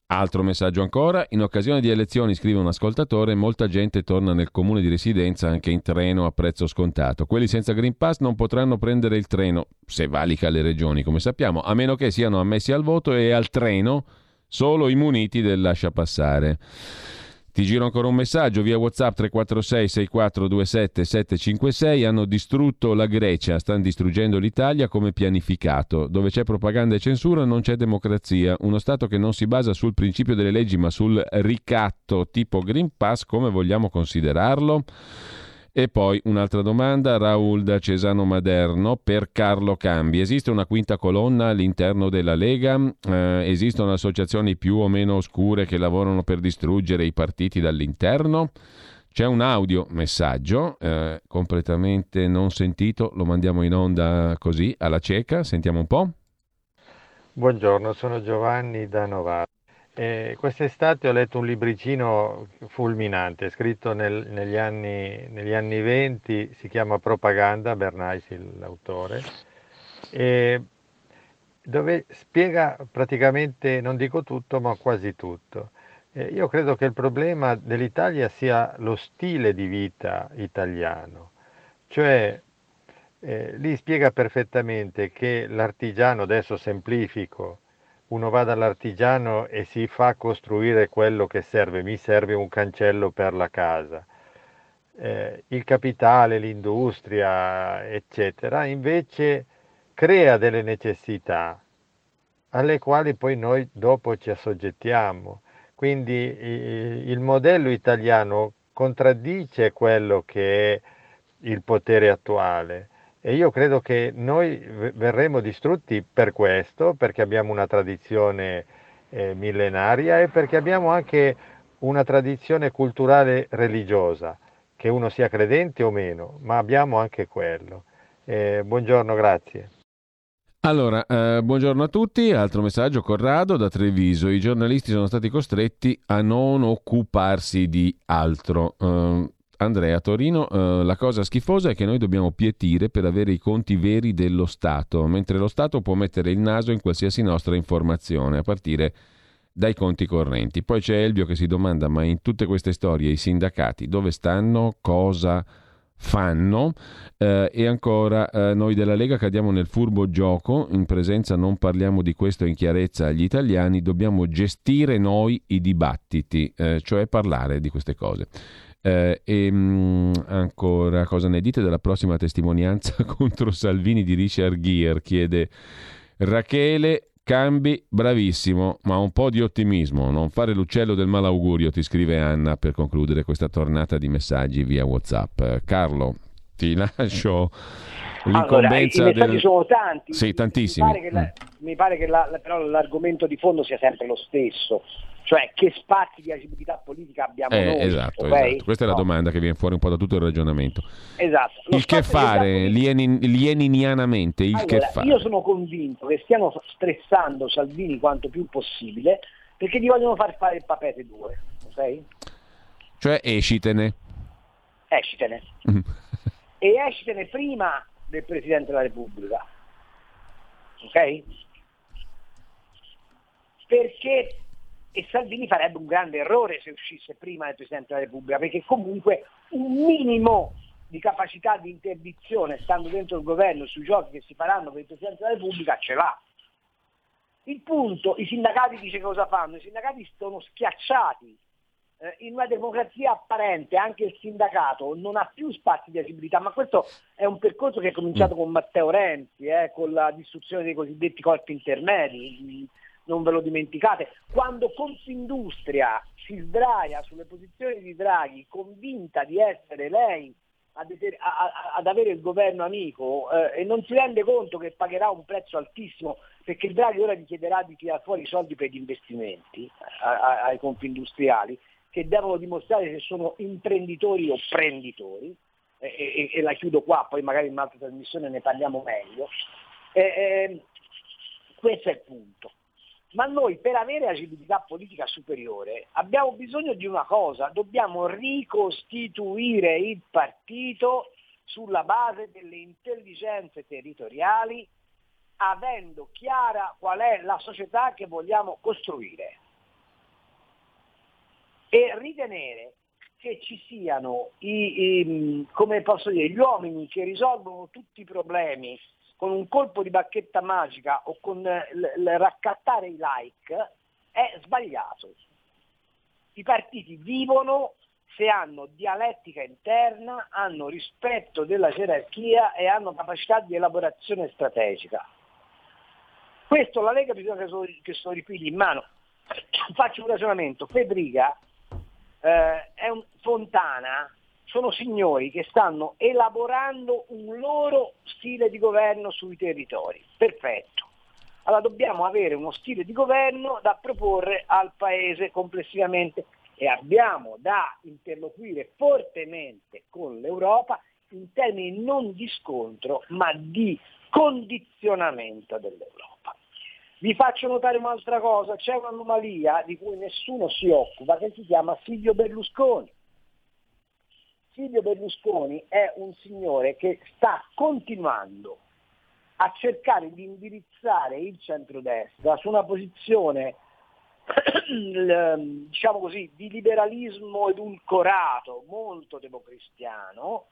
Altro messaggio ancora, in occasione di elezioni, scrive un ascoltatore, molta gente torna nel comune di residenza anche in treno a prezzo scontato. Quelli senza Green Pass non potranno prendere il treno, se valica le regioni, come sappiamo, a meno che siano ammessi al voto e al treno solo i muniti del lascia passare. Ti giro ancora un messaggio via WhatsApp 346 6427 756. Hanno distrutto la Grecia, stanno distruggendo l'Italia come pianificato. Dove c'è propaganda e censura non c'è democrazia. Uno Stato che non si basa sul principio delle leggi ma sul ricatto tipo Green Pass, come vogliamo considerarlo? E poi un'altra domanda, Raul da Cesano Maderno, per Carlo Cambi. Esiste una quinta colonna all'interno della Lega? Eh, esistono associazioni più o meno oscure che lavorano per distruggere i partiti dall'interno? C'è un audio messaggio eh, completamente non sentito, lo mandiamo in onda così alla cieca, sentiamo un po'. Buongiorno, sono Giovanni da Novara. Eh, quest'estate ho letto un libricino fulminante, scritto nel, negli, anni, negli, anni, 20, si chiama Propaganda, Bernays l'autore, dove spiega praticamente, non dico tutto, ma quasi tutto. Eh, io credo che il problema dell'Italia sia lo stile di vita italiano, cioè eh, lì spiega perfettamente che l'artigiano, adesso semplifico, uno va dall'artigiano e si fa costruire quello che serve, mi serve un cancello per la casa. Eh, il capitale, l'industria, eccetera, invece crea delle necessità alle quali poi noi dopo ci assoggettiamo. Quindi il modello italiano contraddice quello che è il potere attuale e io credo che noi verremo distrutti per questo, perché abbiamo una tradizione eh, millenaria e perché abbiamo anche una tradizione culturale religiosa, che uno sia credente o meno, ma abbiamo anche quello. Eh, buongiorno, grazie. Allora, eh, buongiorno a tutti, altro messaggio, Corrado da Treviso, i giornalisti sono stati costretti a non occuparsi di altro. Uh, Andrea Torino, eh, la cosa schifosa è che noi dobbiamo pietire per avere i conti veri dello Stato, mentre lo Stato può mettere il naso in qualsiasi nostra informazione, a partire dai conti correnti. Poi c'è Elvio che si domanda, ma in tutte queste storie i sindacati dove stanno? Cosa fanno? Eh, e ancora eh, noi della Lega cadiamo nel furbo gioco, in presenza non parliamo di questo in chiarezza agli italiani, dobbiamo gestire noi i dibattiti, eh, cioè parlare di queste cose. Eh, e mh, mm, ancora, cosa ne dite della prossima testimonianza contro Salvini di Richard Gere? Chiede Rachele Cambi, bravissimo, ma un po' di ottimismo, non fare l'uccello del malaugurio, ti scrive Anna per concludere questa tornata di messaggi via WhatsApp. Carlo, ti lascio l'incombenza allora, i, messaggi del... sono tanti. Sì, tantissimi. Mi pare che, la, mm. mi pare che la, però l'argomento di fondo sia sempre lo stesso cioè che spazi di agibilità politica abbiamo eh, noi. Esatto, esatto, questa è la domanda che viene fuori un po' da tutto il ragionamento. Esatto. Lo il che fare, lienin, lieninianamente, il allora, che fare. Io sono convinto che stiamo stressando Salvini quanto più possibile perché gli vogliono far fare il papete 2, ok? Cioè escitene. Escitene. E escitene prima del Presidente della Repubblica. Ok? Perché e Salvini farebbe un grande errore se uscisse prima del Presidente della Repubblica, perché comunque un minimo di capacità di interdizione, stando dentro il governo, sui giochi che si faranno per il Presidente della Repubblica, ce l'ha. Il punto, i sindacati dice cosa fanno? I sindacati sono schiacciati. Eh, in una democrazia apparente anche il sindacato non ha più spazi di agibilità, ma questo è un percorso che è cominciato con Matteo Renzi, eh, con la distruzione dei cosiddetti corpi intermedi non ve lo dimenticate, quando Confindustria si sdraia sulle posizioni di Draghi, convinta di essere lei ad, ad avere il governo amico eh, e non si rende conto che pagherà un prezzo altissimo perché Draghi ora gli chiederà di tirare fuori i soldi per gli investimenti a, a, ai confindustriali che devono dimostrare se sono imprenditori o prenditori e, e, e, la chiudo qua, poi magari in un'altra trasmissione ne parliamo meglio. Eh, questo è il punto. Ma noi per avere agibilità politica superiore abbiamo bisogno di una cosa, dobbiamo ricostituire il partito sulla base delle intelligenze territoriali, avendo chiara qual è la società che vogliamo costruire. E ritenere che ci siano i, i, dire, gli uomini che risolvono tutti i problemi con un colpo di bacchetta magica o con il raccattare i like è sbagliato. I partiti vivono se hanno dialettica interna, hanno rispetto della gerarchia e hanno capacità di elaborazione strategica. Questo la Lega bisogna che se lo ripigli in mano. Faccio un ragionamento. Federica eh, è un, Fontana sono signori che stanno elaborando un loro stile di governo sui territori. Perfetto. Allora dobbiamo avere uno stile di governo da proporre al Paese complessivamente e abbiamo da interloquire fortemente con l'Europa in termini non di scontro ma di condizionamento dell'Europa. Vi faccio notare un'altra cosa, c'è un'anomalia di cui nessuno si occupa che si chiama Silvio Berlusconi. Silvio Berlusconi è un signore che sta continuando a cercare di indirizzare il centrodestra su una posizione diciamo così, di liberalismo edulcorato, molto democristiano,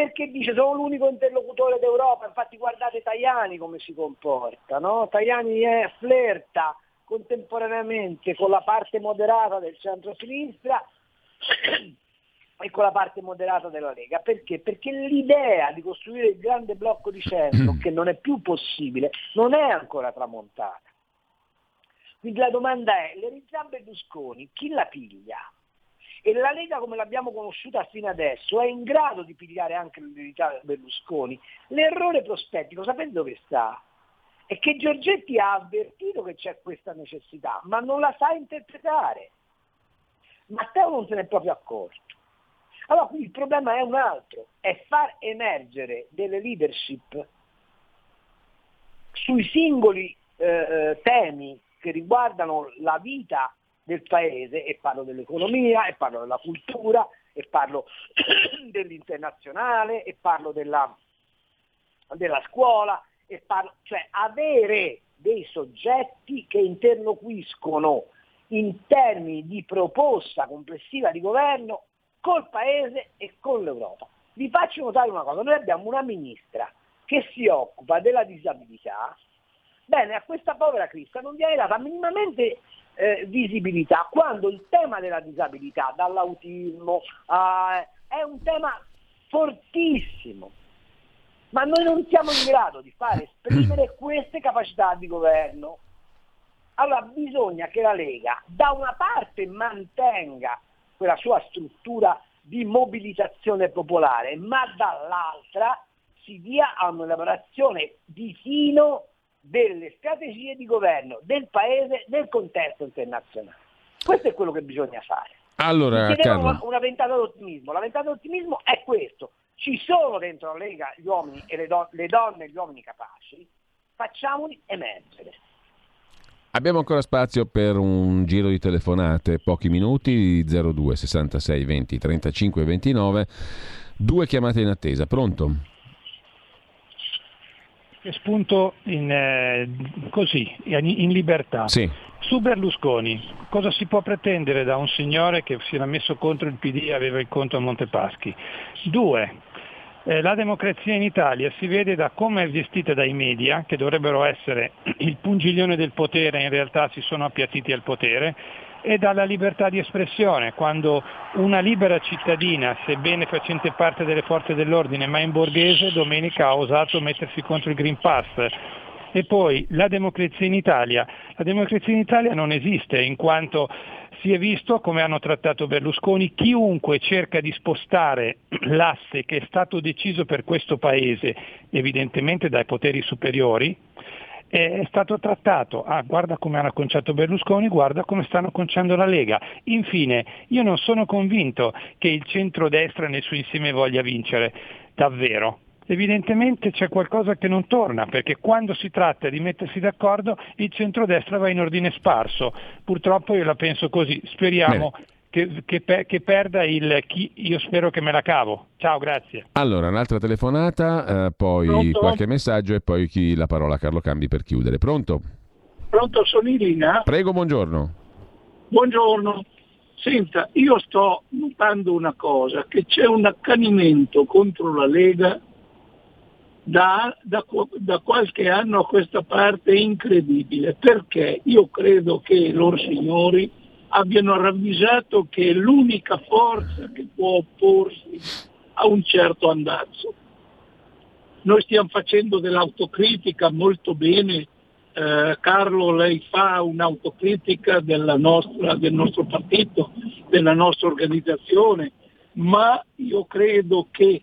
perché dice sono l'unico interlocutore d'Europa, infatti guardate Tajani come si comporta, no? Tajani è, flirta contemporaneamente con la parte moderata del centro-sinistra e con la parte moderata della Lega. Perché? Perché l'idea di costruire il grande blocco di centro, che non è più possibile, non è ancora tramontata. Quindi la domanda è, l'eredità Berlusconi, chi la piglia? E la Lega come l'abbiamo conosciuta fino adesso è in grado di pigliare anche l'eredità Berlusconi. L'errore prospettico, sapete dove sta? È che Giorgetti ha avvertito che c'è questa necessità, ma non la sa interpretare. Matteo non se n'è proprio accorto. Allora qui il problema è un altro, è far emergere delle leadership sui singoli eh, eh temi che riguardano la vita del paese e parlo dell'economia e parlo della cultura e parlo dell'internazionale e parlo della, della scuola e parlo, cioè avere dei soggetti che interloquiscono in termini di proposta complessiva di governo col Paese e con l'Europa. Vi faccio notare una cosa, noi abbiamo una ministra che si occupa della disabilità, bene, a questa povera Crista non viene data minimamente eh, visibilità, quando il tema della disabilità, dall'autismo, eh, è un tema fortissimo, ma noi non siamo in grado di far esprimere queste capacità di governo. Allora bisogna che la Lega da una parte mantenga quella sua struttura di mobilitazione popolare, ma dall'altra si dia a un'elaborazione di fino delle strategie di governo del Paese nel contesto internazionale. Questo è quello che bisogna fare. Allora, una, una ventata d'ottimismo. La ventata d'ottimismo è questo. Ci sono dentro la Lega gli uomini e le, don- le donne e gli uomini capaci, facciamoli emergere. Abbiamo ancora spazio per un giro di telefonate, pochi minuti, 02 66 20 35 29, due chiamate in attesa. Pronto? Che spunto in, eh, così, in libertà. Sì. Su Berlusconi, cosa si può pretendere da un signore che si era messo contro il PD e aveva il conto a Montepaschi? Due, eh, la democrazia in Italia si vede da come è gestita dai media, che dovrebbero essere il pungiglione del potere, in realtà si sono appiattiti al potere, e dalla libertà di espressione, quando una libera cittadina, sebbene facente parte delle forze dell'ordine ma in borghese, domenica ha osato mettersi contro il Green Pass. E poi la democrazia in Italia. La democrazia in Italia non esiste in quanto si è visto come hanno trattato Berlusconi, chiunque cerca di spostare l'asse che è stato deciso per questo Paese, evidentemente dai poteri superiori, è stato trattato, ah, guarda come hanno acconciato Berlusconi, guarda come stanno conciando la Lega. Infine, io non sono convinto che il centrodestra nel suo insieme voglia vincere, davvero. Evidentemente c'è qualcosa che non torna, perché quando si tratta di mettersi d'accordo il centrodestra va in ordine sparso. Purtroppo io la penso così, speriamo Bene che, che, che, perda il chi io spero che me la cavo. Ciao, grazie. Allora, un'altra telefonata, eh, poi Pronto? qualche messaggio e poi chi la parola a Carlo Cambi per chiudere. Pronto? Pronto, sono Irina. Prego, buongiorno. Buongiorno. Senta, io sto notando una cosa, che c'è un accanimento contro la Lega da, da, da, qualche anno a questa parte incredibile, perché io credo che loro signori abbiano ravvisato che è l'unica forza che può opporsi a un certo andazzo. Noi stiamo facendo dell'autocritica molto bene, eh, Carlo lei fa un'autocritica nostra, del nostro partito, della nostra organizzazione, ma io credo che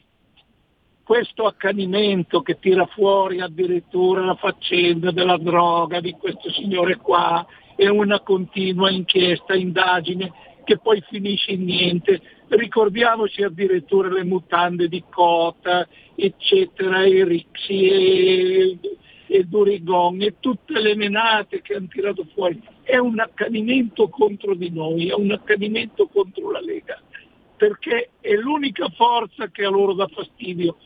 questo accanimento che tira fuori addirittura la faccenda della droga di questo signore qua è una continua inchiesta, indagine che poi finisce in niente. Ricordiamoci addirittura le mutande di Cota, eccetera, e Rixi e, e Durigon e tutte le menate che hanno tirato fuori. È un accanimento contro di noi, è un accanimento contro la Lega, perché è l'unica forza che a loro dà fastidio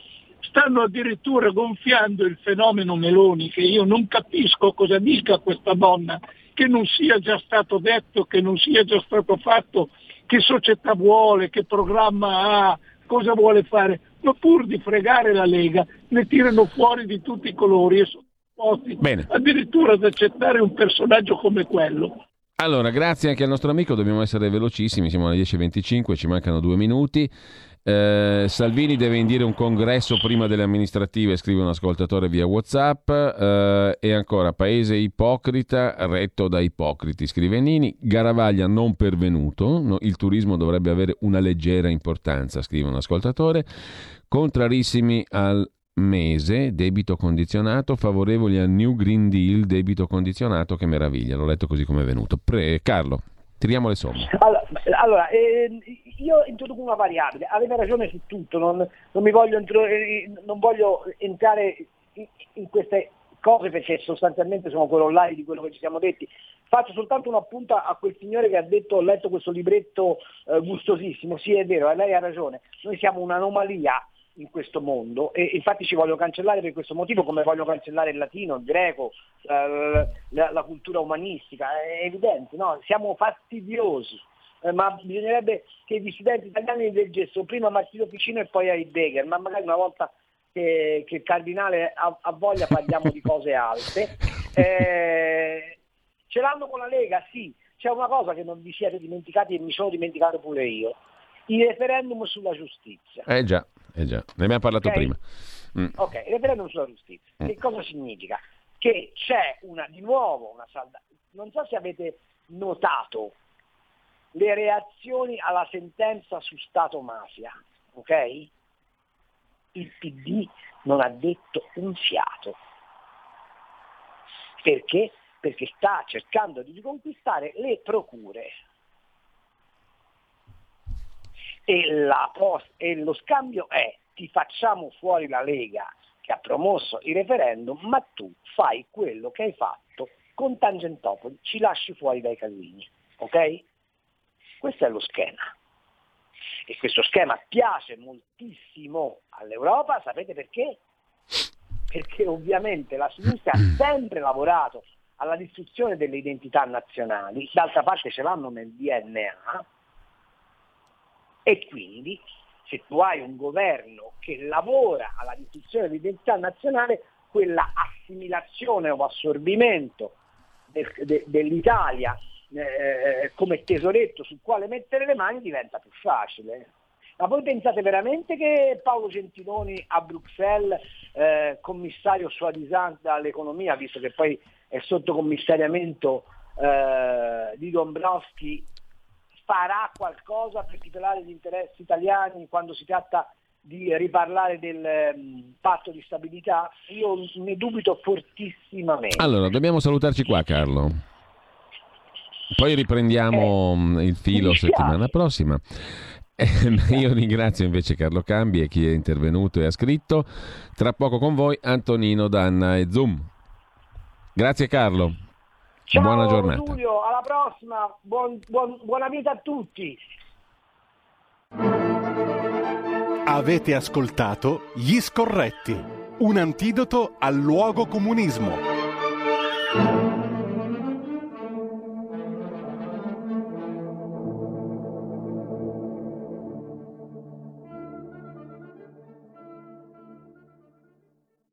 stanno addirittura gonfiando il fenomeno Meloni, che io non capisco cosa dica questa donna, che non sia già stato detto, che non sia già stato fatto, che società vuole, che programma ha, cosa vuole fare, ma pur di fregare la Lega ne tirano fuori di tutti i colori e sono disposti addirittura ad accettare un personaggio come quello. Allora, grazie anche al nostro amico, dobbiamo essere velocissimi, siamo alle 10.25, ci mancano due minuti. Eh, Salvini deve indire un congresso prima delle amministrative, scrive un ascoltatore via WhatsApp. Eh, e ancora, paese ipocrita, retto da ipocriti, scrive Nini. Garavaglia non pervenuto, no, il turismo dovrebbe avere una leggera importanza, scrive un ascoltatore. Contrarissimi al mese, debito condizionato, favorevoli al New Green Deal, debito condizionato, che meraviglia, l'ho letto così come è venuto. Pre- Carlo, tiriamo le somme. Allora, allora eh, io introduco una variabile, avete ragione su tutto, non, non, voglio, eh, non voglio, entrare in, queste cose perché sostanzialmente sono quello là di quello che ci siamo detti. Faccio soltanto un appunto a quel signore che ha detto ho letto questo libretto eh, gustosissimo, sì è vero, lei ha ragione, noi siamo un'anomalia in questo mondo e infatti ci voglio cancellare per questo motivo come voglio cancellare il latino, il greco, la, la, la cultura umanistica, è evidente, no? siamo fastidiosi eh, ma bisognerebbe che gli studenti italiani leggessero prima Martino Ficino e poi Heidegger, ma magari una volta che, che il cardinale ha, ha, voglia parliamo di cose alte. Eh, ce l'hanno con la Lega? Sì, c'è una cosa che non vi siete dimenticati e mi sono dimenticato pure io, il referendum sulla giustizia. Eh già, eh già. ne abbiamo parlato okay? prima. Mm. Ok, il referendum sulla giustizia. Mm. Che cosa significa? Che c'è una, di nuovo una salda... Non so se avete notato le reazioni alla sentenza su Stato mafia, ok? Il PD non ha detto un fiato. Perché? Perché sta cercando di riconquistare le procure. E, post- e lo scambio è ti facciamo fuori la Lega che ha promosso il referendum, ma tu fai quello che hai fatto con Tangentopoli, ci lasci fuori dai casini. Ok? Questo è lo schema. E questo schema piace moltissimo all'Europa, sapete perché? Perché ovviamente la sinistra ha sempre lavorato alla distruzione delle identità nazionali, d'altra parte ce l'hanno nel DNA, e quindi se tu hai un governo che lavora alla distruzione dell'identità nazionale, quella assimilazione o assorbimento del, de, dell'Italia eh, come tesoretto sul quale mettere le mani diventa più facile. Ma voi pensate veramente che Paolo Gentiloni a Bruxelles, eh, commissario suadisant all'economia, visto che poi è sotto commissariamento eh, di Dombrovski, farà qualcosa per tutelare gli interessi italiani quando si tratta di riparlare del um, patto di stabilità? Io ne dubito fortissimamente. Allora, dobbiamo salutarci qua Carlo. Poi riprendiamo eh, mm, il filo settimana prossima. Eh, io ringrazio invece Carlo Cambi e chi è intervenuto e ha scritto. Tra poco con voi Antonino Danna e Zoom. Grazie Carlo. Ciao, buona giornata. Giulio, alla prossima. Buon, buon, buona vita a tutti. Avete ascoltato Gli Scorretti, un antidoto al luogo comunismo.